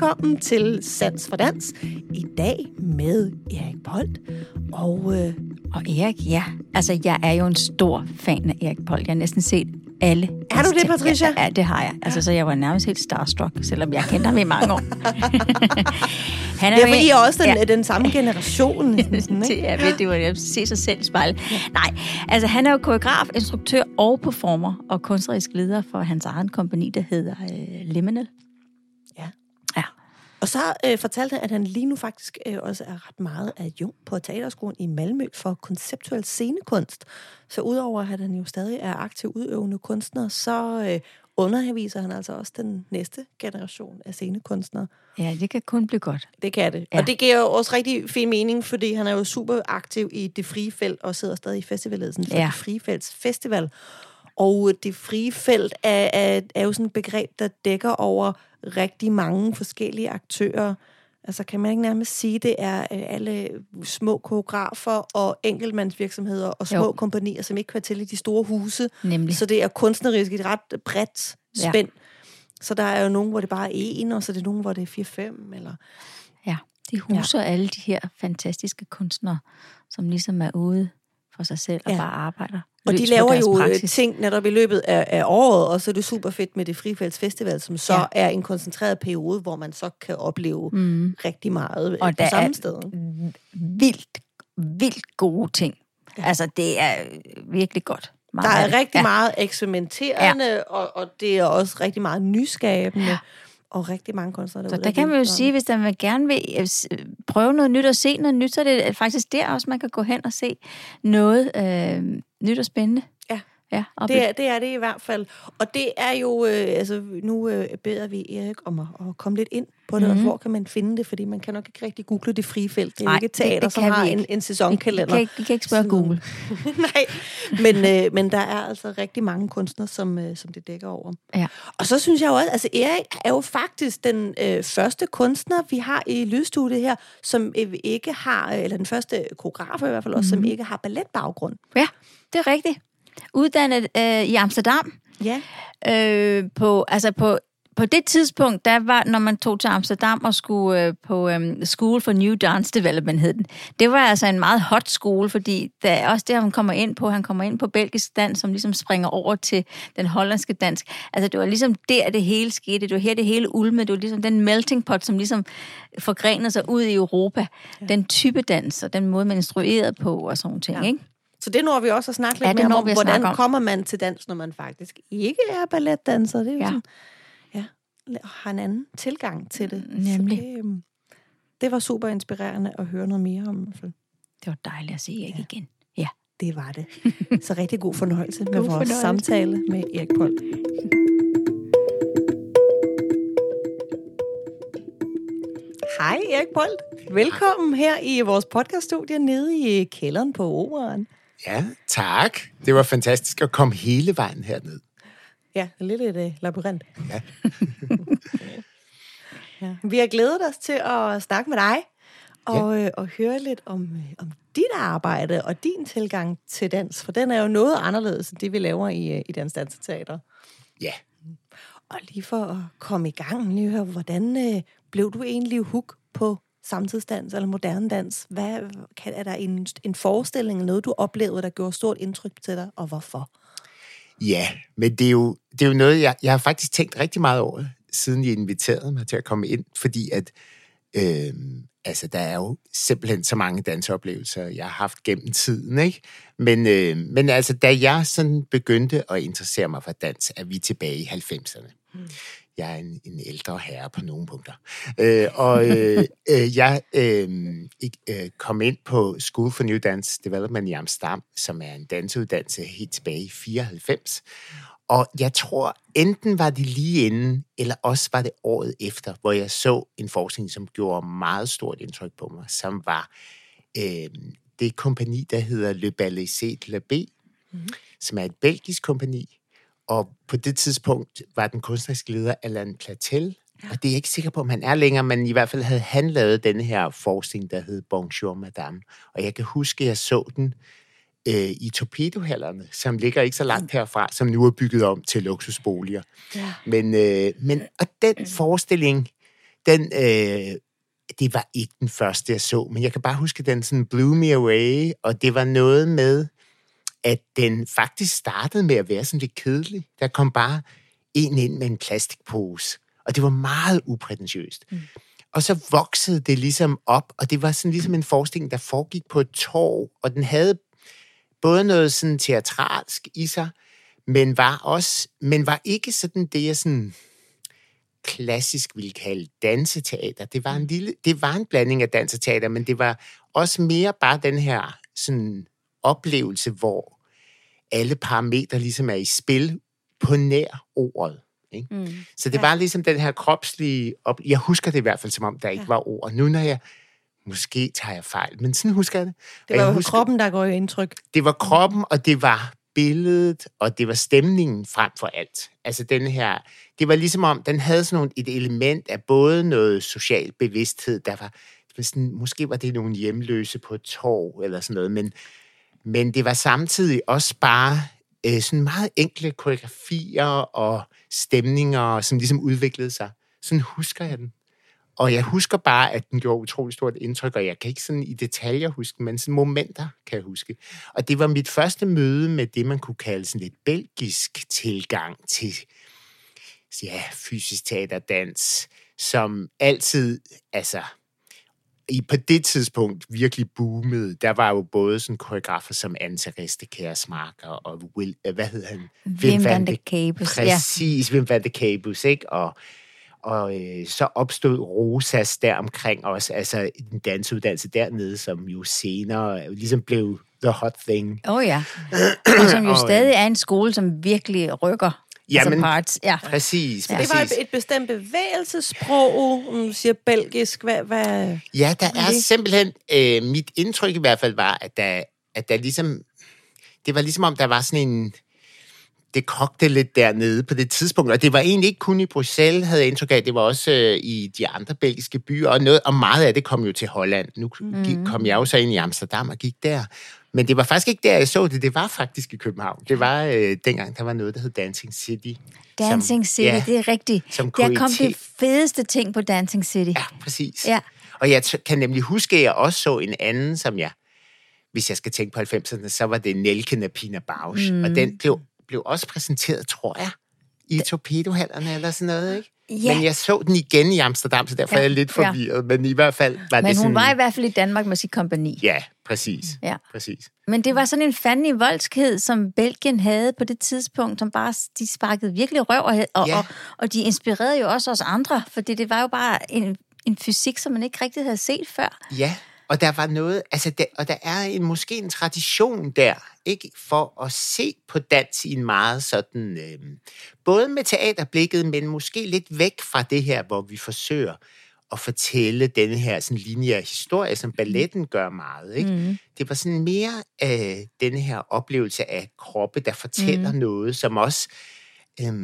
velkommen til Sans for Dans. I dag med Erik Bolt og... Øh, og Erik, ja. Altså, jeg er jo en stor fan af Erik Bolt. Jeg har næsten set alle. Er du det, Patricia? Ja, ja, det har jeg. Altså, så jeg var nærmest helt starstruck, selvom jeg kendte ham i mange år. Han er ja, for I er også den, ja. den samme generation. Sådan, det, jeg ved, det var at se sig selv i spejlet. Ja. Nej, altså han er jo koreograf, instruktør og performer, og kunstnerisk leder for hans egen kompani, der hedder øh, Liminal. Og så øh, fortalte han, at han lige nu faktisk øh, også er ret meget af jung på teaterskolen i Malmø for konceptuel scenekunst. Så udover at han jo stadig er aktiv udøvende kunstner, så øh, underviser han altså også den næste generation af scenekunstnere. Ja, det kan kun blive godt. Det kan det. Ja. Og det giver jo også rigtig fin mening, fordi han er jo super aktiv i det frie felt og sidder stadig i festivalledelsen for ja. det frie felts festival. Og det frie felt er, er, er jo sådan et begreb, der dækker over rigtig mange forskellige aktører. Altså kan man ikke nærmest sige, det er øh, alle små koreografer og enkeltmandsvirksomheder og små jo. kompanier, som ikke kan til i de store huse. Nemlig. Så det er kunstnerisk et ret bredt spænd. Ja. Så der er jo nogen, hvor det bare er en, og så er det nogen, hvor det er fire-fem. Eller... Ja, de huser ja. alle de her fantastiske kunstnere, som ligesom er ude for sig selv og ja. bare arbejder. Og de laver jo øh, praksis. ting netop i løbet af, af året, og så er det super fedt med det Frifælds Festival, som så ja. er en koncentreret periode, hvor man så kan opleve mm. rigtig meget og på samme sted. vildt, vildt gode ting. Ja. Altså, det er virkelig godt. Meget der er rigtig ja. meget eksperimenterende, ja. og, og det er også rigtig meget nyskabende. Ja og rigtig mange kunstnere derude. Så der kan man jo sige, hvis man gerne vil øh, prøve noget nyt og se noget nyt, så er det faktisk der også, man kan gå hen og se noget øh, nyt og spændende. Ja. Det, er, det er det i hvert fald. Og det er jo, øh, altså nu øh, beder vi Erik om at, at komme lidt ind på det, mm-hmm. og mhm. hvor kan man finde det, fordi man kan nok ikke rigtig google det frie felt. Det er Nej, ikke et teater, det, det som har en, en sæsonkalender. Vi kan, vi kan ikke spørge Google. Nej, men, øh, men der er altså rigtig mange kunstnere, som, øh, som det dækker over. Ja. Og så synes jeg også, altså Erik er jo faktisk den øh, første kunstner, vi har i lydstudiet her, som øh, ikke har, eller den første koreograf i hvert fald også, mm-hmm. som mhm. ikke har balletbaggrund. Ja, det er rigtigt uddannet øh, i Amsterdam. Ja. Øh, på, altså på, på det tidspunkt, der var, når man tog til Amsterdam og skulle øh, på øh, School for New Dance Development, hed den. Det var altså en meget hot skole, fordi der er også det, han kommer ind på. Han kommer ind på belgisk dans, som ligesom springer over til den hollandske dansk. Altså, det var ligesom der, det hele skete. Det var her, det hele ulmede. Det var ligesom den melting pot, som ligesom forgrenede sig ud i Europa. Ja. Den type dans, og den måde, man instruerede på, og sådan nogle ting, ja. ikke? Så det når vi også at snakke lidt ja, mere om, hvordan om. kommer man til dans, når man faktisk ikke er balletdanser. Det er jo ja. sådan, ja, har en anden tilgang til det. Nemlig. Så det, øhm, det var super inspirerende at høre noget mere om. Det var dejligt at se jer ja. igen. Ja. Det var det. Så rigtig god fornøjelse med god vores fornøjelse. samtale med Erik Polt. Hej Erik Polt. Velkommen her i vores podcaststudie nede i kælderen på Operan. Ja, tak. Det var fantastisk at komme hele vejen herned. Ja, lidt et uh, labyrint. Ja. ja. Vi har glædet os til at snakke med dig og, ja. øh, og høre lidt om, øh, om dit arbejde og din tilgang til dans, for den er jo noget anderledes end det, vi laver i, øh, i Dansk Danseteater. Ja. Og lige for at komme i gang, lige høre, hvordan øh, blev du egentlig hook på samtidsdans eller moderne dans? Hvad, kan, er der en, en forestilling, noget du oplevede, der gjorde stort indtryk til dig, og hvorfor? Ja, men det er jo, det er jo noget, jeg, jeg har faktisk tænkt rigtig meget over, siden I inviterede mig til at komme ind, fordi at øh, altså, der er jo simpelthen så mange dansoplevelser, jeg har haft gennem tiden, ikke? Men, øh, men altså, da jeg sådan begyndte at interessere mig for dans, er vi tilbage i 90'erne. Hmm jeg er en, en ældre herre på nogle punkter. Øh, og øh, øh, jeg øh, øh, kom ind på School for New Dance Development i Amsterdam, som er en danseuddannelse helt tilbage i 94. Og jeg tror, enten var det lige inden, eller også var det året efter, hvor jeg så en forskning, som gjorde meget stort indtryk på mig, som var øh, det kompani, der hedder Le Ballet Le B, mm-hmm. som er et belgisk kompani, og på det tidspunkt var den kunstneriske leder Alain Platel, ja. og det er jeg ikke sikker på, om han er længere, men i hvert fald havde han lavet denne her forskning, der hed Bonjour Madame. Og jeg kan huske, at jeg så den øh, i torpedohallerne, som ligger ikke så langt herfra, som nu er bygget om til luksusboliger. Ja. Men, øh, men og den forestilling Den, øh, det var ikke den første, jeg så, men jeg kan bare huske, den sådan blew me away, og det var noget med, at den faktisk startede med at være sådan lidt kedelig. Der kom bare en ind med en plastikpose, og det var meget uprætentiøst. Mm. Og så voksede det ligesom op, og det var sådan ligesom en forestilling, der foregik på et torv, og den havde både noget sådan teatralsk i sig, men var også, men var ikke sådan det, jeg sådan klassisk ville kalde danseteater. Det var en lille, det var en blanding af dans og teater, men det var også mere bare den her sådan oplevelse, hvor alle parametre ligesom er i spil på nær ordet. Ikke? Mm. Så det ja. var ligesom den her kropslige... Op... Jeg husker det i hvert fald, som om der ikke ja. var ord. Nu når jeg... Måske tager jeg fejl, men sådan husker jeg det. Det var jo husker, kroppen, der går i indtryk. Det var kroppen, og det var billedet, og det var stemningen frem for alt. Altså den her... Det var ligesom om, den havde sådan nogle, et element af både noget social bevidsthed, der var... Sådan, måske var det nogle hjemløse på et torv, eller sådan noget, men, men det var samtidig også bare øh, sådan meget enkle koreografier og stemninger, som ligesom udviklede sig. Sådan husker jeg den. Og jeg husker bare, at den gjorde utrolig stort indtryk, og jeg kan ikke sådan i detaljer huske, men sådan momenter kan jeg huske. Og det var mit første møde med det, man kunne kalde sådan lidt belgisk tilgang til ja, fysisk teaterdans, som altid, altså i, på det tidspunkt virkelig boomede. Der var jo både sådan koreografer som Anta Ristekærsmarker og Will, øh, hvad hedder han? Wim van de Cabus. Præcis, ja. Wim van de Cabus, ikke? Og, og øh, så opstod Rosas der omkring os, altså en dansuddannelse dernede, som jo senere ligesom blev the hot thing. Åh oh, ja, og som jo og, stadig er en skole, som virkelig rykker Ja, altså men parts. Ja. præcis, ja. præcis. Det var et, et bestemt bevægelsesprog, du siger belgisk. Hvad, hvad, ja, der er det? simpelthen... Øh, mit indtryk i hvert fald var, at der, at der ligesom... Det var ligesom om, der var sådan en... Det kogte lidt dernede på det tidspunkt, og det var egentlig ikke kun i Bruxelles, havde jeg indtryk af, det var også øh, i de andre belgiske byer, og, noget, og meget af det kom jo til Holland. Nu mm. kom jeg jo så ind i Amsterdam og gik der. Men det var faktisk ikke der, jeg så det. Det var faktisk i København. Det var øh, dengang, der var noget, der hed Dancing City. Dancing som, City, ja, det er rigtigt. Som der kom det fedeste ting på Dancing City. Ja, præcis. Ja. Og jeg kan nemlig huske, at jeg også så en anden, som jeg, hvis jeg skal tænke på 90'erne, så var det Nelke Napina Bausch. Mm. Og den blev, blev også præsenteret, tror jeg, i torpedohallerne eller sådan noget, ikke? Ja. Men jeg så den igen i Amsterdam, så derfor ja. er jeg lidt forvirret. Ja. Men i hvert fald var men det sådan... hun var i hvert fald i Danmark med sit kompani. Ja, præcis. Ja. præcis. Men det var sådan en fandelig voldskhed, som Belgien havde på det tidspunkt, som bare, de sparkede virkelig røv, og, og, ja. og, og de inspirerede jo også os andre, fordi det var jo bare en, en fysik, som man ikke rigtig havde set før. Ja, og der var noget, altså der, og der er en, måske en tradition der, ikke for at se på dans i en meget sådan, øh, både med teaterblikket, men måske lidt væk fra det her, hvor vi forsøger at fortælle denne her sådan lineære historie, som balletten gør meget. Ikke? Mm. Det var sådan mere øh, denne her oplevelse af kroppe, der fortæller mm. noget, som også øh,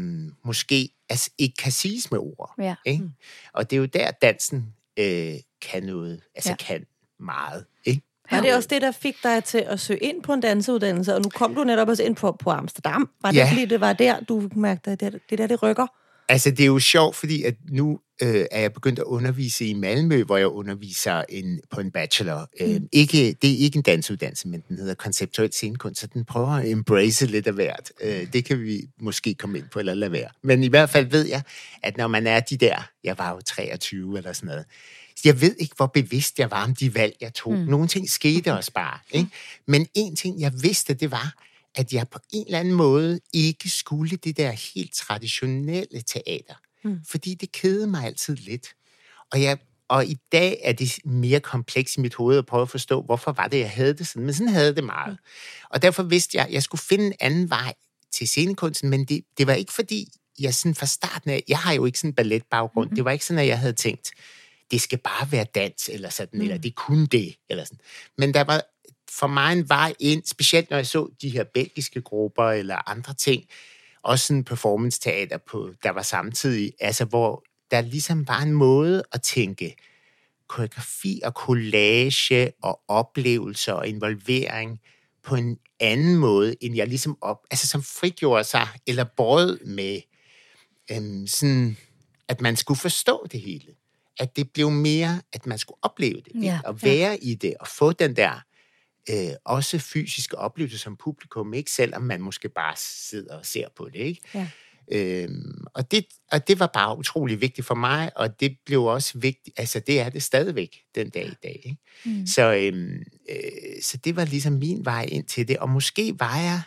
måske altså, ikke kan siges med ord. Ja. Ikke? Mm. Og det er jo der, dansen øh, kan noget, altså ja. kan meget. Ikke? Var det også det, der fik dig til at søge ind på en danseuddannelse? Og nu kom du netop også ind på, på Amsterdam. Var det ja. fordi, det var der, du mærkte, at det, det der, det rykker? Altså, det er jo sjovt, fordi at nu øh, er jeg begyndt at undervise i Malmø, hvor jeg underviser en, på en bachelor. Øh, mm. Øh, ikke, det er ikke en dansuddannelse, men den hedder konceptuel scenekunst, så den prøver at embrace lidt af hvert. Øh, det kan vi måske komme ind på, eller lade være. Men i hvert fald ved jeg, at når man er de der, jeg var jo 23 eller sådan noget, jeg ved ikke, hvor bevidst jeg var om de valg, jeg tog. Mm. Nogle ting skete også bare. Ikke? Men en ting, jeg vidste, det var, at jeg på en eller anden måde ikke skulle det der helt traditionelle teater. Mm. Fordi det kedede mig altid lidt. Og, jeg, og i dag er det mere kompleks i mit hoved at prøve at forstå, hvorfor var det, jeg havde det sådan. Men sådan havde det meget. Mm. Og derfor vidste jeg, at jeg skulle finde en anden vej til scenekunsten, men det, det var ikke fordi, jeg sådan fra starten af, jeg har jo ikke sådan en balletbaggrund, mm-hmm. det var ikke sådan, at jeg havde tænkt, det skal bare være dans, eller sådan, mm. eller det kunne det, eller sådan. Men der var for mig en vej ind, specielt når jeg så de her belgiske grupper, eller andre ting, også sådan performance-teater, på, der var samtidig, altså hvor der ligesom var en måde at tænke koreografi og collage og oplevelser og involvering på en anden måde, end jeg ligesom op, altså som frigjorde sig, eller brød med øhm, sådan, at man skulle forstå det hele. At det blev mere, at man skulle opleve det, Ja, og være ja. i det, og få den der øh, også fysiske oplevelse som publikum, ikke selvom man måske bare sidder og ser på det, ikke? Ja. Øhm, og, det, og det var bare utrolig vigtigt for mig, og det blev også vigtigt, altså det er det stadigvæk den dag i dag. Ikke? Mm. Så, øhm, øh, så det var ligesom min vej ind til det, og måske var jeg,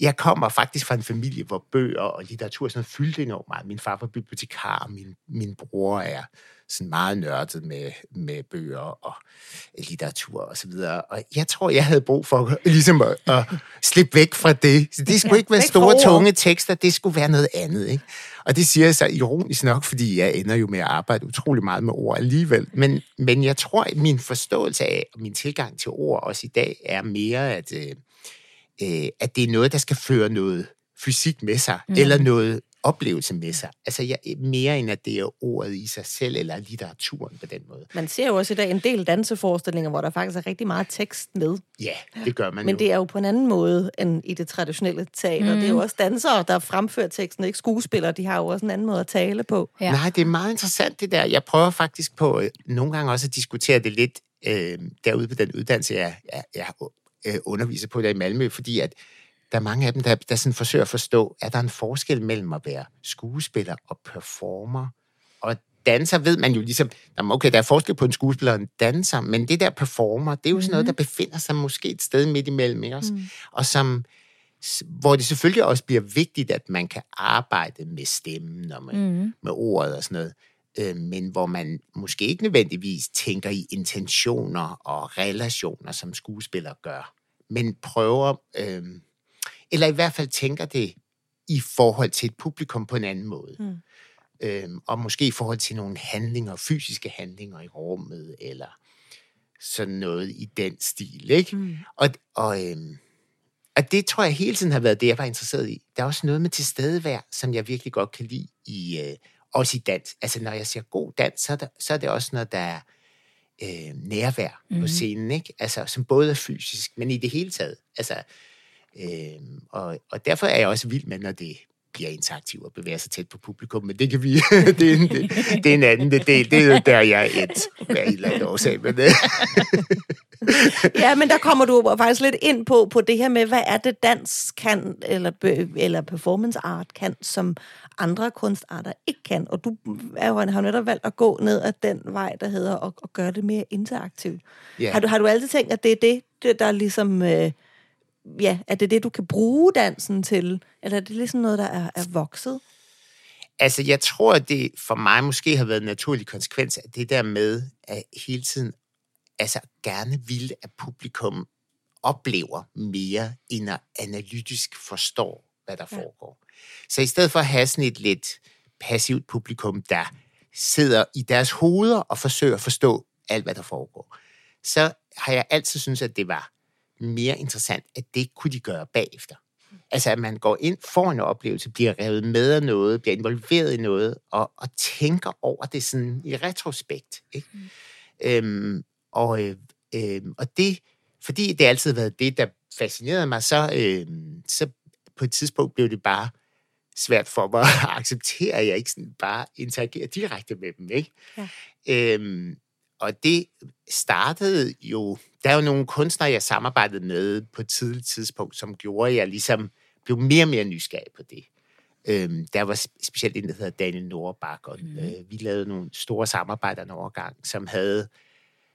jeg kommer faktisk fra en familie, hvor bøger og litteratur sådan fyldte enormt meget. Min far var bibliotekar, og min, min bror er sådan meget nørdet med, med bøger og litteratur og så videre. Og jeg tror, jeg havde brug for ligesom at, at slippe væk fra det. Så det skulle Ja, ikke være store, tunge tekster, det skulle være noget andet. Ikke? Og det siger jeg så ironisk nok, fordi jeg ender jo med at arbejde utrolig meget med ord alligevel. Men, men jeg tror, at min forståelse af, og min tilgang til ord også i dag, er mere, at, øh, øh, at det er noget, der skal føre noget fysik med sig, mm. eller noget oplevelse med sig. Altså jeg, mere end at det er ordet i sig selv, eller litteraturen på den måde. Man ser jo også i dag en del danseforestillinger, hvor der faktisk er rigtig meget tekst med. Ja, det gør man Men jo. det er jo på en anden måde end i det traditionelle teater. Mm. Det er jo også dansere, der fremfører teksten, ikke skuespillere. De har jo også en anden måde at tale på. Ja. Nej, det er meget interessant det der. Jeg prøver faktisk på øh, nogle gange også at diskutere det lidt øh, derude på den uddannelse, jeg, jeg, jeg øh, underviser på der i Malmø, fordi at der er mange af dem, der, der sådan forsøger at forstå, at der er en forskel mellem at være skuespiller og performer. Og danser ved man jo ligesom, jamen okay, der er forskel på en skuespiller og en danser, men det der performer, det er jo sådan noget, der befinder sig måske et sted midt imellem, ikke også? Mm. Og som, hvor det selvfølgelig også bliver vigtigt, at man kan arbejde med stemmen og med, mm. med ordet og sådan noget, øh, men hvor man måske ikke nødvendigvis tænker i intentioner og relationer, som skuespillere gør, men prøver, øh, eller i hvert fald tænker det i forhold til et publikum på en anden måde. Mm. Øhm, og måske i forhold til nogle handlinger, fysiske handlinger i rummet, eller sådan noget i den stil. Ikke? Mm. Og, og, øhm, og det tror jeg hele tiden har været det, jeg var interesseret i. Der er også noget med tilstedevær, som jeg virkelig godt kan lide, i, øh, også i dans. Altså når jeg siger god dans, så er, der, så er det også noget, der er øh, nærvær mm. på scenen, ikke? Altså, som både er fysisk, men i det hele taget. Altså, øh, og, og derfor er jeg også vild med, når det bliver interaktivt og bevæger sig tæt på publikum, men det kan vi, det, er en, det, det er en anden del, det er jo der, jeg er et, af en eller anden årsag, men øh, Ja, men der kommer du faktisk lidt ind på, på det her med, hvad er det dans kan, eller, eller performance art kan, som andre kunstarter ikke kan. Og du er jo, har jo netop valgt at gå ned ad den vej, der hedder at, at gøre det mere interaktivt. Ja. Har, du, har du altid tænkt, at det er det, det der ligesom... Øh, ja, er det det, du kan bruge dansen til? Eller er det ligesom noget, der er, er vokset? Altså, jeg tror, at det for mig måske har været en naturlig konsekvens af det der med, at hele tiden altså, gerne ville, at publikum oplever mere, end at analytisk forstår, hvad der ja. foregår. Så i stedet for at have sådan et lidt passivt publikum, der sidder i deres hoveder og forsøger at forstå alt, hvad der foregår, så har jeg altid syntes, at det var mere interessant, at det kunne de gøre bagefter. Altså, at man går ind, får en oplevelse, bliver revet med af noget, bliver involveret i noget, og, og tænker over det sådan i retrospekt. Ikke? Mm. Øhm, og, øh, øh, og det, fordi det altid har været det, der fascinerede mig, så, øh, så på et tidspunkt blev det bare svært for mig at acceptere, at jeg ikke sådan bare interagerer direkte med dem. Ikke? Ja. Øhm, og det startede jo, der er jo nogle kunstnere, jeg samarbejdede med på et tidligt tidspunkt, som gjorde, at jeg ligesom blev mere og mere nysgerrig på det. Øhm, der var specielt en, der hedder Daniel Nordbak, og mm. øh, vi lavede nogle store samarbejder en overgang, som havde,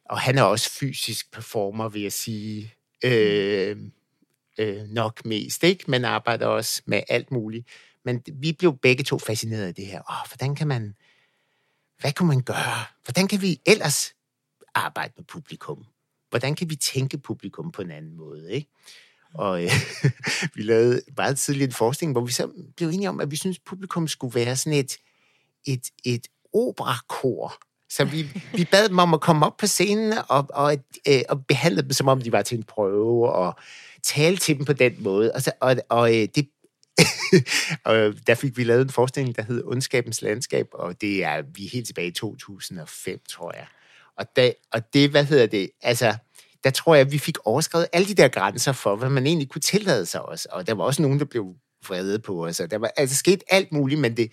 og han er også fysisk performer, vil jeg sige, øh, øh, nok mest, ikke? Men arbejder også med alt muligt. Men vi blev begge to fascineret af det her. Åh, hvordan kan man, hvad kan man gøre? Hvordan kan vi ellers arbejde med publikum? Hvordan kan vi tænke publikum på en anden måde, ikke? Og øh, vi lavede meget tidligt en forskning, hvor vi så blev enige om, at vi synes publikum skulle være sådan et, et, et operakor. Så vi, vi bad dem om at komme op på scenen og, og, øh, og behandle dem, som om de var til en prøve, og tale til dem på den måde. Og, så, og, og øh, det og der fik vi lavet en forskning, der hed Ondskabens Landskab, og det er vi er helt tilbage i 2005, tror jeg. Og, da, og det, hvad hedder det, altså, der tror jeg, at vi fik overskrevet alle de der grænser for, hvad man egentlig kunne tillade sig også. Og der var også nogen, der blev vrede på os. Og der var altså sket alt muligt, men det,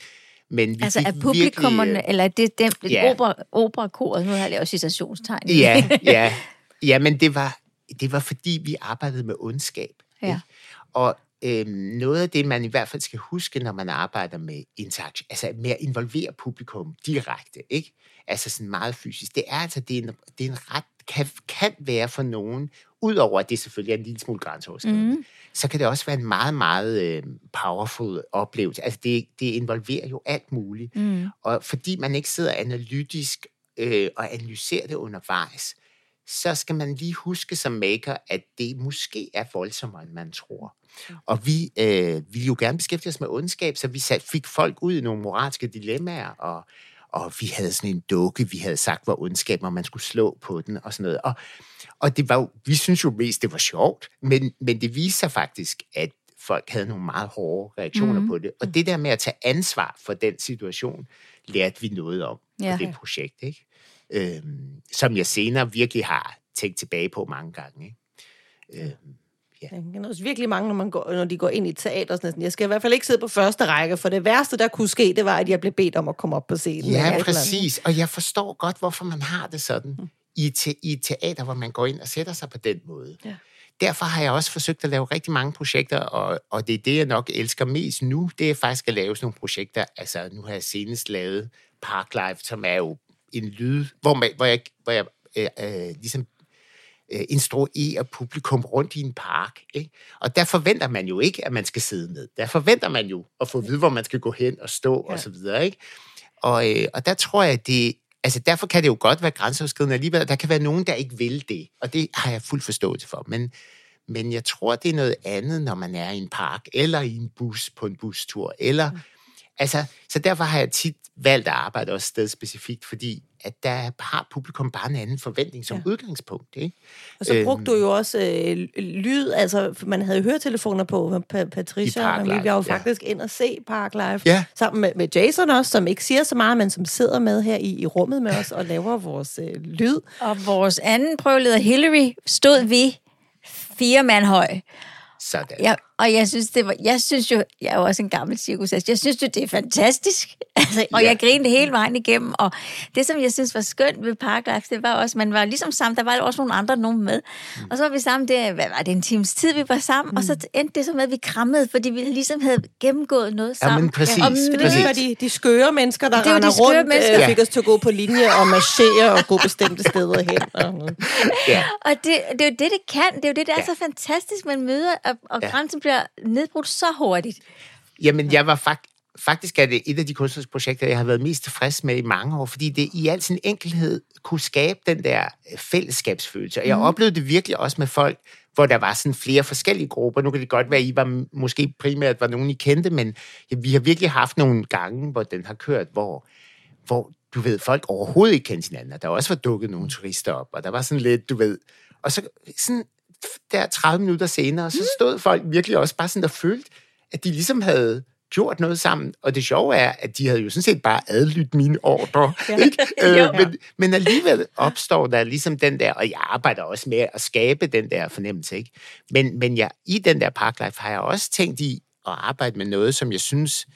Men vi Altså er publikummerne, virkelig, øh, eller er det dem, Ja. opera, operakoret, nu har jeg lavet citationstegn. Ja, ja. Ja, men det var, det var fordi, vi arbejdede med ondskab. Ja. ikke? Og øhm, noget af det, man i hvert fald skal huske, når man arbejder med interaktion, altså med at involvere publikum direkte, ikke? Altså sådan meget fysisk, det er altså, det er en, det er en ret, kan, kan være for nogen, udover at det selvfølgelig er en lille smule grænseoverskridende, mm. så kan det også være en meget, meget øh, powerful oplevelse. Altså det, det involverer jo alt muligt. Mm. Og fordi man ikke sidder analytisk øh, og analyserer det undervejs, så skal man lige huske som maker, at det måske er voldsommere, end man tror. Og vi øh, ville jo gerne beskæftige os med ondskab, så vi sat, fik folk ud i nogle moralske dilemmaer, og, og vi havde sådan en dukke, vi havde sagt, hvor ondskab, og man skulle slå på den, og sådan noget. Og, og det var jo, vi synes jo mest, det var sjovt, men, men det viste sig faktisk, at folk havde nogle meget hårde reaktioner mm. på det. Og det der med at tage ansvar for den situation, lærte vi noget om Ja. på det projekt, ikke? Øhm, som jeg senere virkelig har tænkt tilbage på mange gange. Ikke? Øhm, Jeg kender også virkelig mange, når, man går, når de går ind i teater. Sådan, sådan, jeg skal i hvert fald ikke sidde på første række, for det værste, der kunne ske, det var, at jeg blev bedt om at komme op på scenen. ja, præcis. Og jeg forstår godt, hvorfor man har det sådan i, te, i et teater, hvor man går ind og sætter sig på den måde. Ja. Derfor har jeg også forsøgt at lave rigtig mange projekter, og, og det er det, jeg nok elsker mest nu, det er faktisk at lave sådan nogle projekter. Altså, nu har jeg senest lavet Parklife, som er jo en lyd, hvor, man, hvor jeg, hvor jeg øh, øh, ligesom øh, instruerer publikum rundt i en park. Ikke? Og der forventer man jo ikke, at man skal sidde ned. Der forventer man jo at få at vide, hvor man skal gå hen og stå Ja. og så videre. Ikke? Og, øh, og der tror jeg, det... Altså, derfor kan det jo godt være grænseoverskridende alligevel. Der kan være nogen, der ikke vil det, og det har jeg fuld forståelse for. Men, men jeg tror, det er noget andet, når man er i en park, eller i en bus på en bustur, eller... Altså, så derfor har jeg tit valgt at arbejde også sted specifikt, fordi at der har publikum bare en anden forventning som Ja. udgangspunkt. Ikke? Og så brugte Øhm. du jo også øh, lyd, altså man havde høretelefoner på, pa- Patricia, og vi var jo ja. faktisk ind og se Park Live, Ja. sammen med, med Jason også, som ikke siger så meget, men som sidder med her i, i rummet med os og laver vores øh, lyd. Og vores anden prøveleder, Hillary, stod vi fire mand høj. Sådan. Ja, og jeg synes, det var, jeg synes jo, jeg er jo også en gammel cirkushest, jeg synes jo, det er fantastisk. Altså, og Ja. jeg grinede hele vejen igennem, og det, som jeg synes var skønt ved Parklife, det var også, man var ligesom sammen, der var også nogle andre nogen med. Mm. Og så var vi sammen, det, hvad var det, en times tid, vi var sammen, mm. og så endte det så med, at vi krammede, fordi vi ligesom havde gennemgået noget sammen. Jamen, præcis, Og Fordi præcis. det var de, de skøre mennesker, der Det de render skøre rundt, mennesker. øh, Ja. fik os til at gå på linje og marchere og gå bestemte steder hen. Og, Ja. Og det, det er jo det, det kan. Det er jo det, der er Ja. så fantastisk, man møder, og, og Ja. grænsen bliver nedbrudt så hurtigt. Jamen, jeg var fakt, faktisk er det et af de kunstneriske projekter, jeg har været mest tilfreds med i mange år, fordi det i al sin enkelhed kunne skabe den der øh, fællesskabsfølelse. Og jeg mm. oplevede det virkelig også med folk, hvor der var sådan flere forskellige grupper. Nu kan det godt være, at I var måske primært var nogen, I kendte, men ja, vi har virkelig haft nogle gange, hvor den har kørt, hvor, hvor du ved, folk overhovedet ikke kendte hinanden. Og der også var dukket nogle turister op, og der var sådan lidt, du ved... Og så sådan der 30 minutter senere, så stod folk virkelig også bare sådan og følte, at de ligesom havde gjort noget sammen. Og det sjove er, at de havde jo sådan set bare adlydt mine ordre. Ja. Ikke? Øh, Ja. men, men alligevel opstår der ligesom den der, og jeg arbejder også med at skabe den der fornemmelse. Ikke? Men, men jeg, i den der parklife har jeg også tænkt i at arbejde med noget, som jeg synes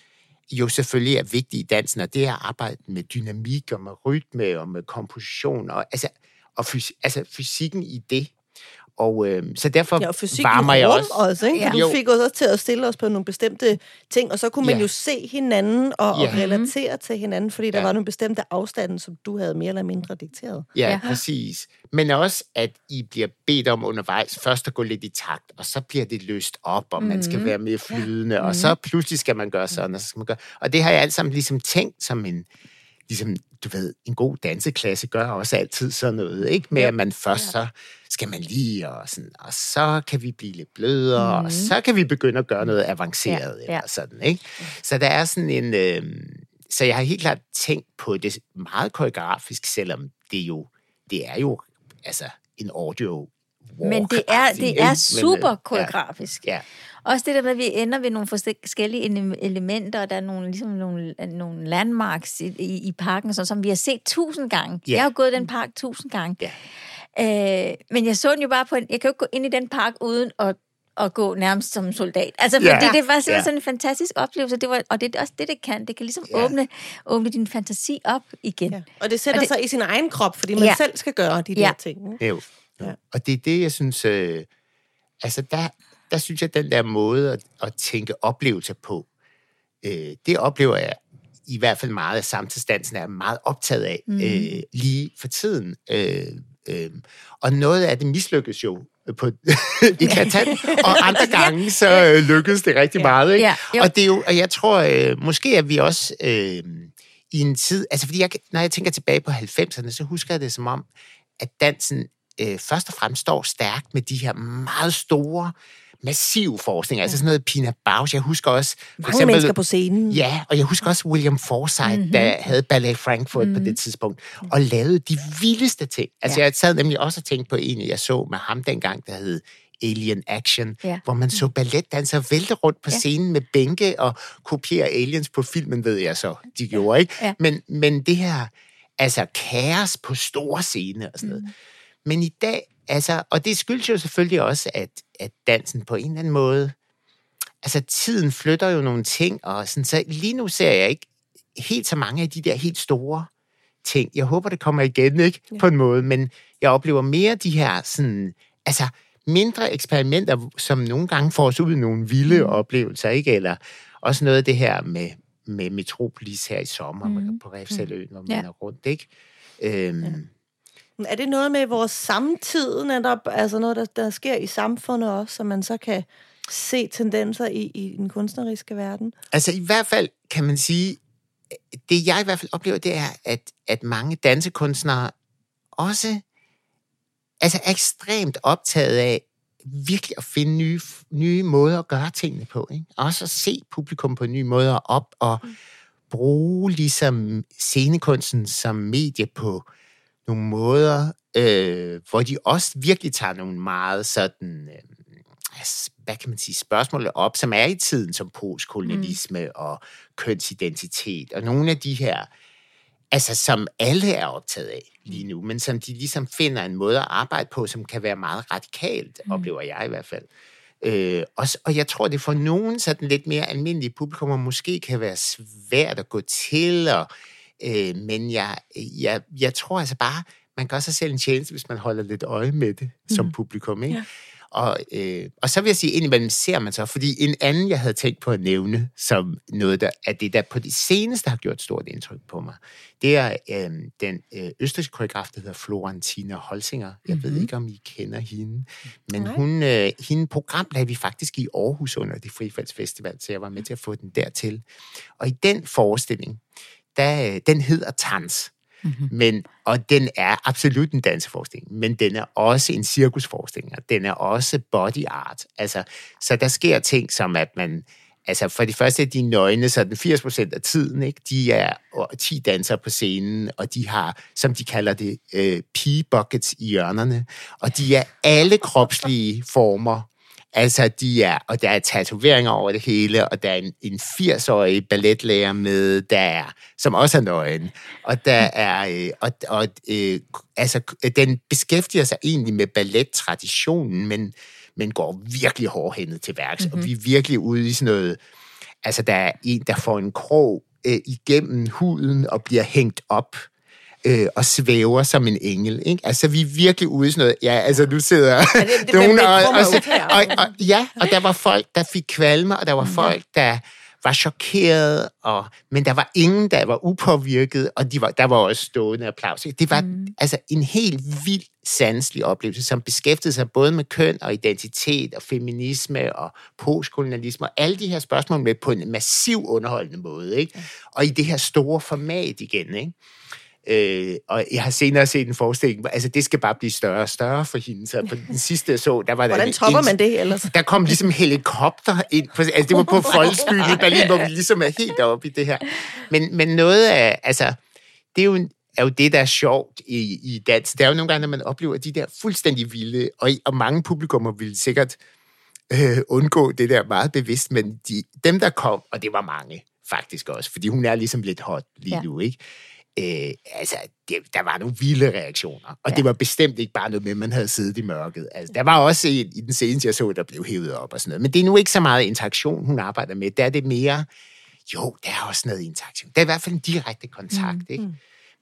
jo selvfølgelig er vigtigt i dansen, og det er at arbejde med dynamik og med rytme og med komposition, og, altså, og fys- altså fysikken i det. Og øh, så derfor Ja, og varmer jeg også. også, ikke? Ja. Ja. Jo. Du fik os også til at stille os på nogle bestemte ting, og så kunne man Ja. jo se hinanden og, og Ja. relatere til hinanden, fordi der Ja. var nogle bestemte afstande, som du havde mere eller mindre dikteret. Ja, Ja. ja, præcis. Men også, at I bliver bedt om undervejs først at gå lidt i takt, og så bliver det løst op, og man skal være mere flydende, og så pludselig skal man gøre sådan, og så skal man gøre... Og det har jeg alt sammen ligesom tænkt som en, ligesom, du ved, en god danseklasse gør også altid sådan noget, ikke? Med at man først så skal man lige, og, sådan, og så kan vi blive lidt blødere, og så kan vi begynde at gøre noget avanceret, Ja, ja. eller sådan, ikke? Så der er sådan en... Øh, så jeg har helt klart tænkt på det meget koreografisk, selvom det jo, det er jo altså en audio Men det er, det er super koreografisk. Ja, Også det der med, at vi ender ved nogle forskellige ele- elementer, og der er nogle, ligesom nogle, nogle landmarks i, i, i parken, sådan, som vi har set tusind gange. Ja. Jeg har jo gået i den park tusind gange. Ja. Øh, men jeg så den jo bare på en... Jeg kan jo ikke gå ind i den park uden at at gå nærmest som soldat. Altså, fordi Ja. det var sådan, Ja. ja. sådan en fantastisk oplevelse, det var, og det er også det, det kan. Det kan ligesom Ja. ja. åbne, åbne din fantasi op igen. Ja. Ja. Og det sætter Og det, sig i sin egen krop, fordi man ja. Ja. selv skal gøre de der Ja. ting. ikke? Jo. Ja. ja. Og det er det, jeg synes... Øh, altså, der, der synes jeg, den der måde at, at tænke oplevelser på, øh, det oplever jeg i hvert fald meget af samtidsdansen er meget optaget af mm. øh, lige for tiden. Øh, øh, og noget af det mislykkes jo på eklatant, og andre gange så øh, lykkedes det rigtig Ja. meget. Ikke? Ja, jo. og det er jo, og jeg tror, øh, måske er vi også øh, i en tid, altså fordi jeg, når jeg tænker tilbage på 90'erne, så husker jeg det som om, at dansen øh, først og fremmest står stærkt med de her meget store, massive forskninger, altså sådan noget Pina Bausch. Jeg husker også... For Mange mennesker på scenen. Ja, og jeg husker også William Forsythe, Mhm. mm-hmm. der havde Ballet Frankfurt mm-hmm. på det tidspunkt, og lavede de vildeste ting. Altså, Ja. jeg sad nemlig også og tænkte på en, jeg så med ham dengang, der hed Alien Action, Ja. hvor man så balletdansere vælte rundt på Ja. scenen med bænke og kopiere aliens på filmen, ved jeg så, de gjorde, ikke? Ja. Men, men det her, altså kaos på store scene og sådan noget. Mhm. Men i dag, altså, og det skyldes jo selvfølgelig også, at, at dansen på en eller anden måde, altså tiden flytter jo nogle ting, og sådan, så lige nu ser jeg ikke helt så mange af de der helt store ting. Jeg håber, det kommer igen, ikke? Ja. På en måde, men jeg oplever mere de her sådan, altså mindre eksperimenter, som nogle gange får os ud i nogle vilde mm. oplevelser, ikke? Eller også noget af det her med, med Metropolis her i sommer mm. på Refsaløen, hvor man Ja. er rundt, ikke? Øhm, ja. Er det noget med vores samtid netop, altså noget, der, der sker i samfundet også, så man så kan se tendenser i, i den kunstneriske verden? Altså i hvert fald kan man sige, det jeg i hvert fald oplever, det er, at, at mange dansekunstnere også altså er ekstremt optaget af virkelig at finde nye, nye måder at gøre tingene på. Ikke? Også at se publikum på nye måder op og bruge ligesom scenekunsten som medie på nogle måder, øh, hvor de også virkelig tager nogle meget sådan, øh, hvad kan man sige, spørgsmål op, som er i tiden, som postkolonialisme mm. og kønsidentitet, og nogle af de her, altså som alle er optaget af lige nu, men som de ligesom finder en måde at arbejde på, som kan være meget radikalt, mm. oplever jeg i hvert fald. Øh, og, og jeg tror, det for nogen sådan lidt mere almindelige publikummer måske kan være svært at gå til, og, øh, men jeg, jeg, jeg tror altså bare, man gør sig selv en tjeneste, hvis man holder lidt øje med det som publikum. Ikke? Ja. Og, øh, og så vil jeg sige, indimellem ser man så, fordi en anden, jeg havde tænkt på at nævne, som noget der, at det der på det seneste har gjort stort indtryk på mig, det er øh, den øh, østrigske koreograf, der hedder Florentina Holsinger. Jeg mm-hmm. ved ikke, om I kender hende, men Nej. hun, øh, hende program lagde vi faktisk i Aarhus under det Frifaldsfestival, så jeg var med til at få den dertil. Og i den forestilling, der, øh, den hedder Tans. Mm-hmm. Men, og den er absolut en danseforestilling, men den er også en cirkusforestilling, og den er også body art. Altså, så der sker ting som, at man, altså for det første er de nøgne, så den 80 procent af tiden, ikke? de er og 10 dansere på scenen, og de har, som de kalder det, øh, pee-buckets i hjørnerne, og de er alle kropslige former, Altså, de er, og der er tatoveringer over det hele, og der er en, en 80-årig balletlærer med, der er, som også er nøgen. Og der er, øh, og, og øh, altså, den beskæftiger sig egentlig med ballettraditionen, men, men går virkelig hårdhændet til værks, mm-hmm. og vi er virkelig ude i sådan noget, altså, der er en, der får en krog øh, igennem huden og bliver hængt op øh, og svæver som en engel. Ikke? Altså, vi er virkelig ude i sådan noget. Ja, altså, du sidder... det- det- nogen, og, og, og, og, ja, og der var folk, der fik kvalme, og der var folk, der var chokeret, og, men der var ingen, der var upåvirket, og de var, der var også stående applaus. Det var mm. altså en helt vild sanselig oplevelse, som beskæftigede sig både med køn og identitet og feminisme og postkolonialisme og alle de her spørgsmål med på en massiv underholdende måde. Ikke? Og i det her store format igen. Ikke? Øh, og jeg har senere set en forestilling, hvor- altså det skal bare blive større og større for hende. Så på den sidste, jeg så, der var der Hvordan topper man det ellers? der kom ligesom helikopter ind. På, altså, det var på Folksbyen i Berlin, hvor vi ligesom er helt oppe i det her. Men, men noget af, altså, det er jo, en- er jo det, der er sjovt i, i dans. Det er jo nogle gange, når man oplever de der fuldstændig vilde, og, og mange publikummer ville sikkert øh, undgå det der meget bevidst, men de, dem, der kom, og det var mange faktisk også, fordi hun er ligesom lidt hot lige Ja. nu, ikke? Øh, altså, det, der var nogle vilde reaktioner. Og ja. det var bestemt ikke bare noget med, at man havde siddet i mørket. Altså, der var også i, i den seneste, jeg så, der blev hævet op og sådan noget. Men det er nu ikke så meget interaktion, hun arbejder med. Der er det mere, jo, der er også noget interaktion. Der er i hvert fald en direkte kontakt, mm, ikke? Mm.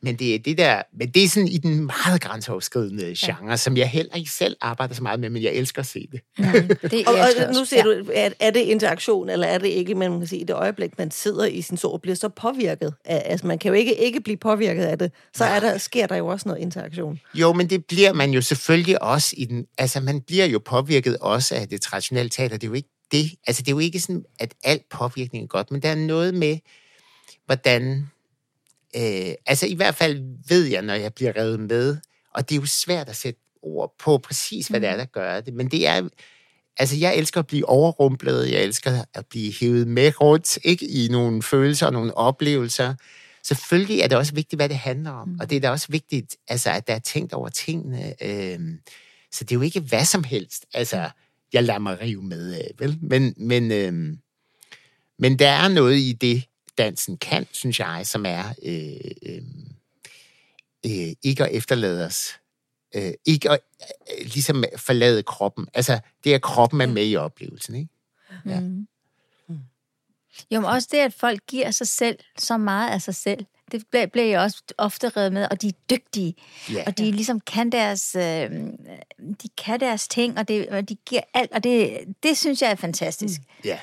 Men det er det der, men det er sådan i den meget grænseoverskridende genre, ja. som jeg heller ikke selv arbejder så meget med, men jeg elsker at se det. Mm, det og, og nu siger ja. du, er, er det interaktion, eller er det ikke, men man kan sige, i det øjeblik, man sidder i sin sår, bliver så påvirket. Af, altså, man kan jo ikke, ikke blive påvirket af det. Så er der, sker der jo også noget interaktion. Jo, men det bliver man jo selvfølgelig også i den, altså man bliver jo påvirket også af det traditionelle teater. Det er jo ikke det, altså det er jo ikke sådan, at alt påvirkning er godt, men der er noget med, hvordan Øh, altså i hvert fald ved jeg, når jeg bliver revet med, og det er jo svært at sætte ord på præcis, hvad mm. det er, mm. der gør det, men det er, altså jeg elsker at blive overrumplet, jeg elsker at blive hævet med rundt, ikke i nogle følelser og nogle oplevelser. Selvfølgelig er det også vigtigt, hvad det handler om, mm. og det er da også vigtigt, altså, at der er tænkt over tingene. Øh, så det er jo ikke hvad som helst, altså, jeg lader mig rive med vel? Men, men, øh, men der er noget i det, dansen kan, synes jeg, som er øh, øh, øh, ikke at efterlade os. Øh, ikke at øh, ligesom forlade kroppen. Altså, det er kroppen er med i oplevelsen, ikke? Ja. Mm. Mm. Jo, men også det, at folk giver sig selv så meget af sig selv. Det bliver jeg også ofte reddet med, og de er dygtige, ja. og de ligesom kan deres, øh, de kan deres ting, og, det, og de giver alt, og det, det synes jeg er fantastisk. Mm. Ja.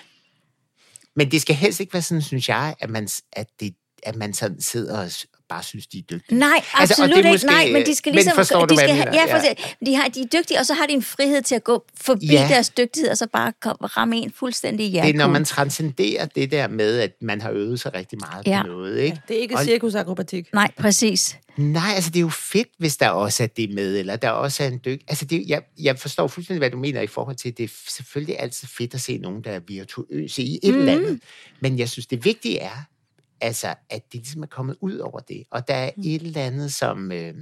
Men det skal helst ikke være sådan, synes jeg, at man, at det, at man sådan sidder og bare synes, de er dygtige. Nej, altså, absolut altså, ikke. Nej, men de skal ligesom... Men forstår de skal, have, ja, for, ja. De, har, de er dygtige, og så har de en frihed til at gå forbi ja. deres dygtighed, og så bare ramme en fuldstændig i Det er, når man transcenderer det der med, at man har øvet sig rigtig meget ja. på noget. Ikke? Ja, det er ikke cirkusakrobatik. Nej, præcis. Nej, altså det er jo fedt, hvis der også er det med, eller der også er en dyg. Altså det, jeg, jeg forstår fuldstændig, hvad du mener i forhold til, det er selvfølgelig altid fedt at se nogen, der er virtuøse i et mm. eller andet. Men jeg synes, det vigtige er, altså, at det ligesom er kommet ud over det. Og der er mm. et eller andet, som øh,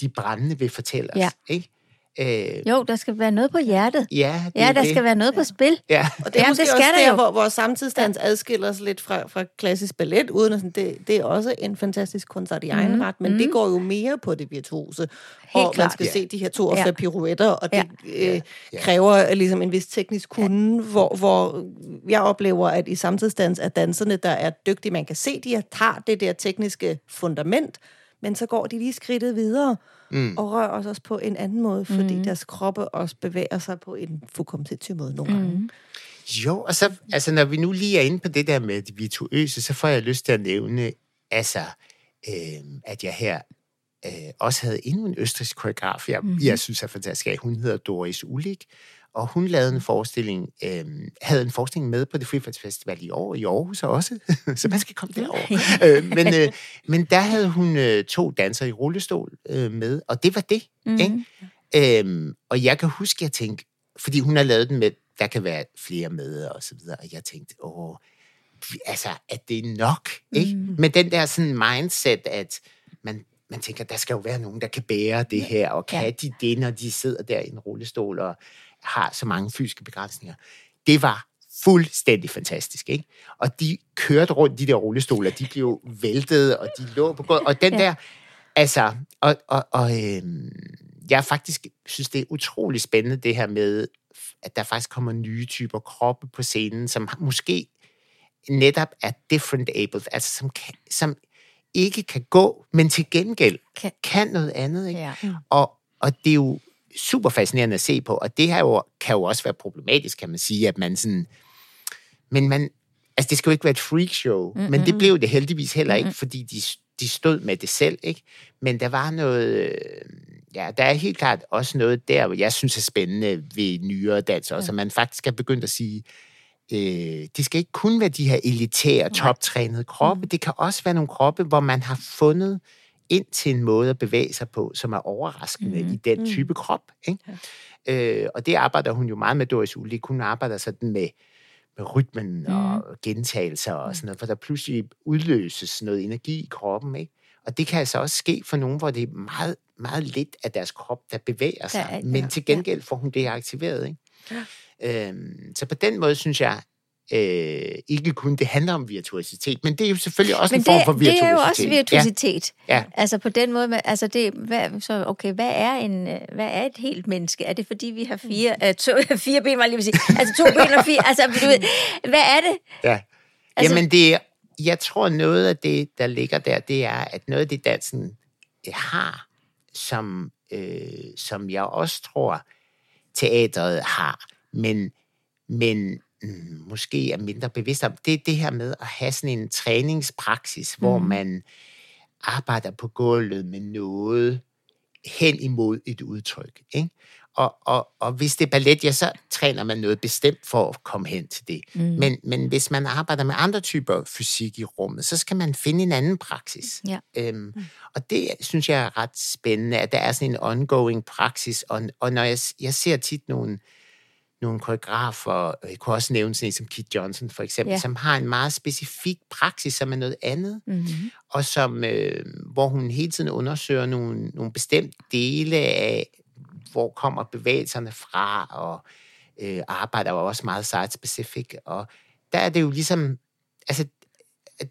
de brændende vil fortælle os. Ja. Ikke? Øh, jo, der skal være noget på hjertet. Ja, det ja der det. skal være noget på spil. Ja. Og det er ja, måske det skal også der, jo. hvor, hvor samtidsdans ja. adskiller sig lidt fra, fra klassisk ballet, uden at sådan, det, det er også en fantastisk kunstart i mm. egen ret, men mm. det går jo mere på det virtuose. Helt og klart. man skal ja. se de her 42 ja. pirouetter, og det ja. øh, ja. kræver ligesom en vis teknisk kunde, ja. hvor, hvor jeg oplever, at i samtidsdans er danserne, der er dygtige. Man kan se, de tager det der tekniske fundament, men så går de lige skridtet videre mm. og rører os også på en anden måde, fordi mm. deres kroppe også bevæger sig på en fuldkommen måde nogle gange. Mm. Jo, og så, altså, når vi nu lige er inde på det der med det virtuøse, så får jeg lyst til at nævne, altså, øh, at jeg her øh, også havde endnu en østrisk koreograf, jeg, mm. jeg synes er fantastisk. Hun hedder Doris Ulik, og hun lavede en forestilling, øh, havde en forestilling med på det Festival i år, i Aarhus også, så man skal komme derover. øh, men, øh, men der havde hun øh, to dansere i rullestol øh, med, og det var det. Mm. Ikke? Øh, og jeg kan huske, jeg tænkte, fordi hun har lavet den med, der kan være flere med, og så videre, og jeg tænkte, åh, altså, at det er nok, ikke? Mm. Med den der sådan mindset, at man, man tænker, der skal jo være nogen, der kan bære det her, og kan ja. de det, når de sidder der i en rullestol, og har så mange fysiske begrænsninger. Det var fuldstændig fantastisk, ikke? Og de kørte rundt, de der rullestoler, de blev væltet, og de lå på gulvet, og den ja. der, altså, og, og, og øh, jeg faktisk synes, det er utrolig spændende, det her med, at der faktisk kommer nye typer kroppe på scenen, som måske netop er different able, altså som, kan, som ikke kan gå, men til gengæld kan, kan noget andet. Ikke? Ja. Og, og det er jo super fascinerende at se på, og det her jo, kan jo også være problematisk, kan man sige, at man sådan... Men man... Altså, det skal jo ikke være et freakshow, mm-hmm. men det blev det heldigvis heller ikke, mm-hmm. fordi de, de stod med det selv, ikke? Men der var noget... Ja, der er helt klart også noget der, hvor jeg synes er spændende ved nyere dans, også, mm. man faktisk er begyndt at sige, øh, det skal ikke kun være de her elitære, toptrænede kroppe, mm. det kan også være nogle kroppe, hvor man har fundet ind til en måde at bevæge sig på, som er overraskende mm. i den mm. type krop. Ikke? Ja. Øh, og det arbejder hun jo meget med, Doris Ulik. Hun arbejder sådan med, med rytmen mm. og gentagelser og sådan noget, for der pludselig udløses noget energi i kroppen. Ikke? Og det kan altså også ske for nogen, hvor det er meget, meget lidt af deres krop, der bevæger sig. Ja, ja, men til gengæld får hun det aktiveret. Ikke? Ja. Øhm, så på den måde synes jeg, øh, ikke kun det handler om virtuositet, men det er jo selvfølgelig også Men en form det, for virtuositet. det er jo også virtuositet. Ja. Altså på den måde, altså det, hvad, så okay, hvad er, en, øh, hvad er et helt menneske? Er det fordi, vi har fire, uh, to, fire ben, var jeg lige sige, altså to ben og fire, altså du ved, hvad er det? Ja. Altså- Jamen, det er, jeg tror, noget af det, der ligger der, det er, at noget af det, dansen øh, har, som, øh, som jeg også tror, teatret har, men, men mm, måske er mindre bevidst om, det er det her med at have sådan en træningspraksis, hvor Mhm. man arbejder på gulvet med noget hen imod et udtryk. Ikke? Og, og, og hvis det er ballet, ja, så træner man noget bestemt for at komme hen til det. Mm. Men, men hvis man arbejder med andre typer fysik i rummet, så skal man finde en anden praksis. Ja. Øhm, og det synes jeg er ret spændende, at der er sådan en ongoing praksis. Og, og når jeg, jeg ser tit nogle, nogle koreografer, jeg kunne også nævne sådan en som Kit Johnson for eksempel, Ja. som har en meget specifik praksis, som er noget andet, Mm-hmm. og som, øh, hvor hun hele tiden undersøger nogle, nogle bestemte dele af, hvor kommer bevægelserne fra, og øh, arbejder jo også meget site-specific, og der er det jo ligesom, altså,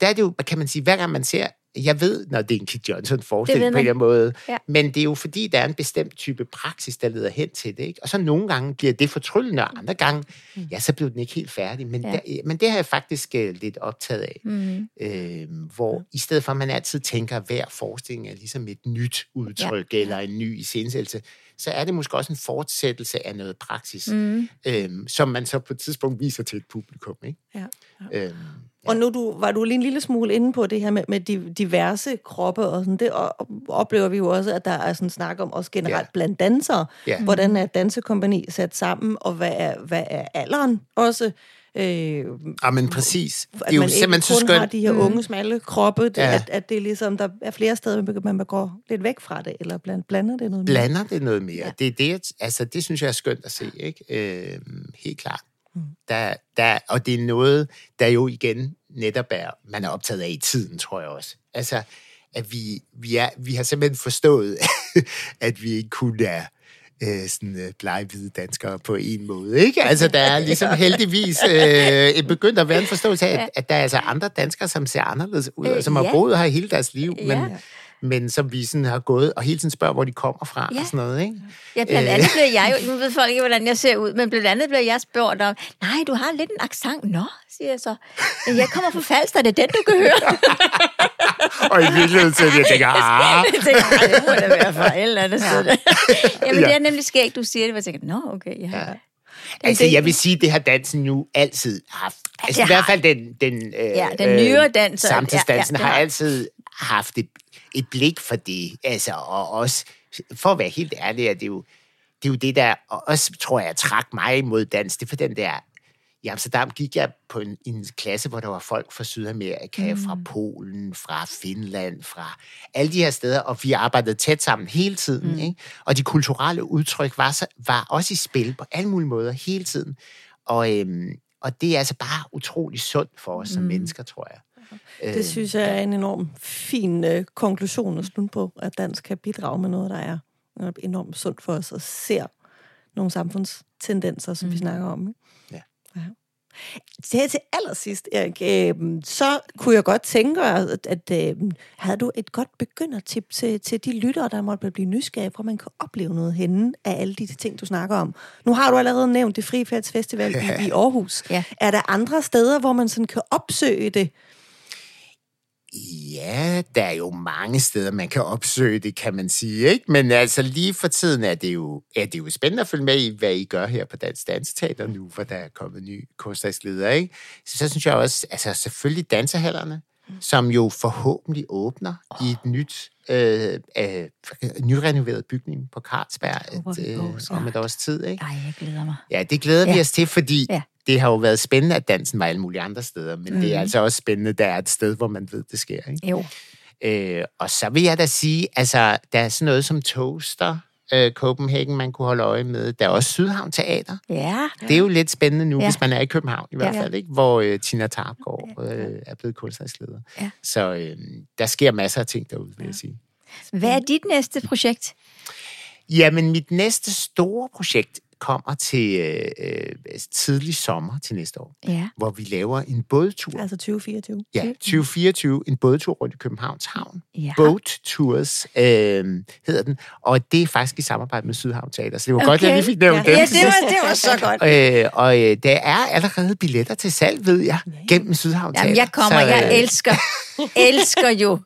der er det jo, kan man sige, hver gang man ser, jeg ved, når det er en Kit Johnson forestilling på en eller anden måde, Ja. men det er jo fordi, der er en bestemt type praksis, der leder hen til det, ikke? Og så nogle gange bliver det fortryllende, og andre gange, ja, så blev den ikke helt færdig, men, Ja. ja. der, men det har jeg faktisk øh, lidt optaget af Mm-hmm. øh, hvor i stedet for, at man altid tænker, at hver forestilling er ligesom et nyt udtryk, ja. eller en ny iscenesættelse, så er det måske også en fortsættelse af noget praksis, mm. Mm. øh, som man så på et tidspunkt viser til et publikum. Ikke? Ja. Og nu du, var du lige en lille smule inde på det her med, med de diverse kroppe, og sådan det og, oplever vi jo også, at der er sådan snak om også generelt Ja. blandt dansere. Ja. Hvordan er dansekompani sat sammen, og hvad er, hvad er alderen også? Øh, ah, men præcis. Det er jo man simpelthen så kun har skønt. de her unge, smalle kroppe, det, Ja. at, at det er ligesom, der er flere steder, man man går lidt væk fra det, eller bland, blander det noget mere. Blander det noget mere. Ja. Ja. Det, det, altså, det synes jeg er skønt at se. Ikke? Øh, helt klart. Mm. Der, der, og det er noget, der jo igen netop er, man er optaget af i tiden, tror jeg også. Altså, at vi, vi, er, vi har simpelthen forstået, at vi ikke kun er øh, sådan øh, blege hvide danskere på en måde. Ikke? Altså, der er ligesom heldigvis øh, begyndt at være en forståelse af, at, at der er altså andre danskere, som ser anderledes ud, Øh, og som har boet her hele deres liv, Ja. Men, som vi sådan har gået og hele tiden spørger, hvor de kommer fra Ja. og sådan noget. Ikke? Ja, blandt Øh. andet bliver jeg jo, nu ved folk ikke, hvordan jeg ser ud, men blandt andet bliver jeg spurgt om, nej, du har lidt en accent. Nå, siger jeg så. Jeg kommer fra Falster, det er den, du kan høre. og i virkeligheden så jeg tænker, ah, Jeg tænker, "Ej, det må da være fra et eller andet sted. Jamen, Ja. det er nemlig skægt, du siger det, hvor jeg tænker, nå, okay, ja. Ja. Altså, jeg vil sige, det har dansen jo altid haft. Altså, Det i hvert fald den, den, øh, Ja, den nyere dans, og- Samtidsdansen ja, ja, det har har- altid haft et, et blik for det. Altså, og også, for at være helt ærlig, er det jo det, er jo det der også, tror jeg, trak mig imod dans. Det er for den der... I Amsterdam gik jeg på en, en klasse, hvor der var folk fra Sydamerika, mm. fra Polen, fra Finland, fra alle de her steder, og vi arbejdede tæt sammen hele tiden. Mm. Ikke? Og de kulturelle udtryk var, så, var også i spil på alle mulige måder hele tiden. Og, øhm, og det er altså bare utrolig sundt for os som mennesker, tror jeg. Øh, Det synes jeg er en enorm fin øh, konklusion at slutte på, at dansk kan bidrage med noget, der er enormt sundt for os, og ser nogle samfundstendenser, som mm. vi snakker om. Ikke? Ja. ja. Til, til allersidst, Erik, øh, så kunne jeg godt tænke, at, at øh, havde du et godt begyndertip til, til de lyttere, der måtte blive nysgerrige, hvor man kan opleve noget henne af alle de ting, du snakker om. Nu har du allerede nævnt det Frifærds Festival i, i Aarhus. Ja. Er der andre steder, hvor man sådan kan opsøge det? Ja, der er jo mange steder, man kan opsøge det, kan man sige. Ikke? Men altså lige for tiden er det, jo, er det jo spændende at følge med i, hvad I gør her på Dansk Danseteater nu, hvor der er kommet ny kursdagsleder. Ikke? Så, så synes jeg også, altså selvfølgelig dansehallerne, som jo forhåbentlig åbner oh. i et nyt, øh, øh, nyrenoveret bygning på Carlsberg et, øh, om et års tid. Ikke? Ej, jeg glæder mig. Ja, det glæder. Ja. vi os til, fordi Ja. Det har jo været spændende, at dansen var alle mulige andre steder, men mm. det er Mhm. altså også spændende, der er et sted, hvor man ved, det sker. Ikke? Jo. Øh, og så vil jeg da sige, altså, der er sådan noget som Toaster, øh, Copenhagen, man kunne holde øje med. Der er også Sydhavn Teater. Ja. Det er jo lidt spændende nu, Ja. hvis man er i København i hvert Ja. fald, ikke? hvor øh, Tina Tarpgaard øh, er blevet kunstnersleder. Ja. Så øh, der sker masser af ting derude, vil jeg sige. Hvad er dit næste projekt? Jamen, mit næste store projekt, kommer til øh, øh, tidlig sommer til næste år, Ja. hvor vi laver en bådtur. Altså 2024. Ja, 2024, en bådtur rundt i Københavns Havn. Ja. Boat Tours øh, hedder den, og det er faktisk i samarbejde med Sydhavn Teater, så det var okay. godt, at jeg lige fik nævnt Ja. dem. Ja, det var, det var så godt. Øh, og øh, der er allerede billetter til salg, ved jeg, gennem Sydhavn Teater. Jamen, jeg kommer, Så, jeg øh, elsker, elsker jo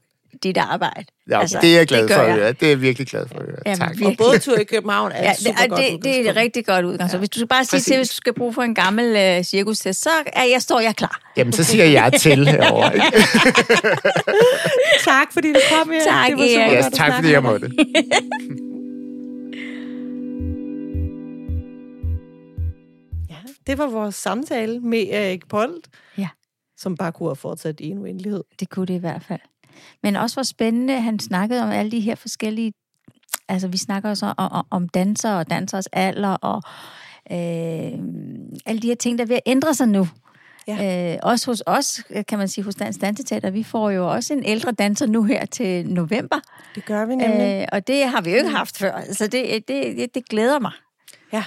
dit arbejde. Ja, altså, det er jeg glad det for at jeg. høre. Det er jeg virkelig glad for at høre. Jamen, tak. virkelig. Og bådtur i København er Ja, et super det, godt det, det er et rigtig godt udgangspunkt. Hvis du skal bare sige til, hvis du skal bruge for en gammel uh, cirkustest, så er jeg, står jeg klar. Jamen, så siger jeg til herovre. Ikke? Tak, fordi du kom her. Tak, det var super. Ja, godt tak fordi jeg med måtte. Ja, det var vores samtale med Erik Polt. Ja. Som bare kunne have fortsat i en uendelighed. Det kunne det i hvert fald. Men også hvor spændende, han snakkede om alle de her forskellige... Altså, vi snakker også om, om, om dansere og dansers alder, og øh, alle de her ting, der er ved at ændre sig nu. Ja. Øh, også hos os, kan man sige, hos Dansk Danseteater, vi får jo også en ældre danser nu her til november. Det gør vi nemlig. Øh, og det har vi jo ikke haft før. Så det, det, det, det glæder mig. Ja,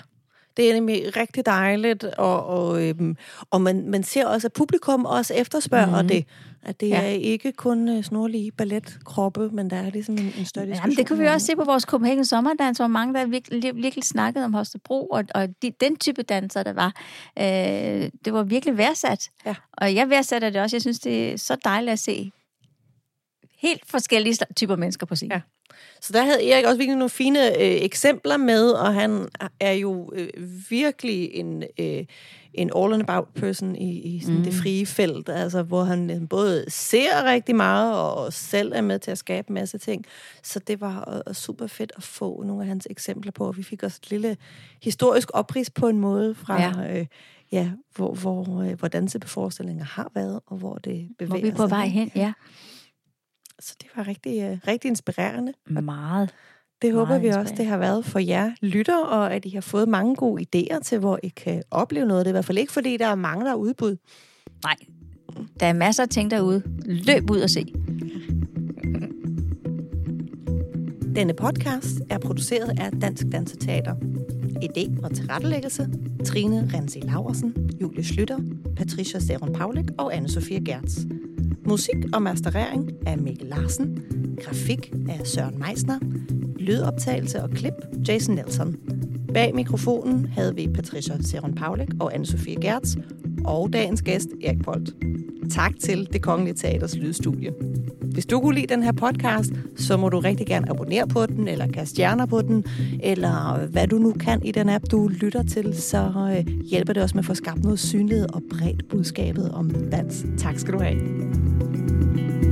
det er nemlig rigtig dejligt, og, og, øhm, og man, man ser også, at publikum også efterspørger mm. det. At det Ja. er ikke kun uh, snorlige balletkroppe, men der er ligesom en, en større diskussion. Jamen, det kunne vi også se på vores Copenhagen Sommerdans, hvor mange, der virkelig, virkelig snakkede om Holstebro, og, og de, den type danser, der var. Øh, det var virkelig værdsat. Ja. Og jeg værdsætter det også. Jeg synes, det er så dejligt at se helt forskellige typer mennesker på scenen. Ja. Så der havde Erik også virkelig nogle fine øh, eksempler med, og han er jo øh, virkelig en, øh, en all-and-about person i, i sådan mm. det frie felt, altså hvor han øh, både ser rigtig meget, og selv er med til at skabe en masse ting. Så det var øh, super fedt at få nogle af hans eksempler på, og vi fik også et lille historisk oprids på en måde fra... Ja. Øh, Ja, hvor, hvor, øh, hvor danseforestillinger har været, og hvor det bevæger Hvor vi er på sig vej hen, ja. Så det var rigtig, øh, rigtig inspirerende. Meget. Det håber Meget vi også, det har været for jer lytter, og at I har fået mange gode idéer til, hvor I kan opleve noget. Det er i hvert fald ikke, fordi der er mange, der er udbud. Nej, der er masser af ting derude. Løb ud og se. Denne podcast er produceret af Dansk Danseteater. Idé og tilrettelæggelse, Trine Rensi Laversen, Julie Slytter, Patricia Seron Paulik og Anne-Sophie Gertz. Musik og masterering af Mikkel Larsen. Grafik af Søren Meisner. Lydoptagelse og klip Jason Nelson. Bag mikrofonen havde vi Patricia Seron Paulik og Anne-Sophie Gertz. Og dagens gæst, Erik Polt. Tak til Det Kongelige Teaters Lydstudie. Hvis du kunne lide den her podcast, så må du rigtig gerne abonnere på den, eller kaste stjerner på den, eller hvad du nu kan i den app, du lytter til, så øh, hjælper det også med at få skabt noget synlighed og bredt budskabet om dans. Tak skal du have.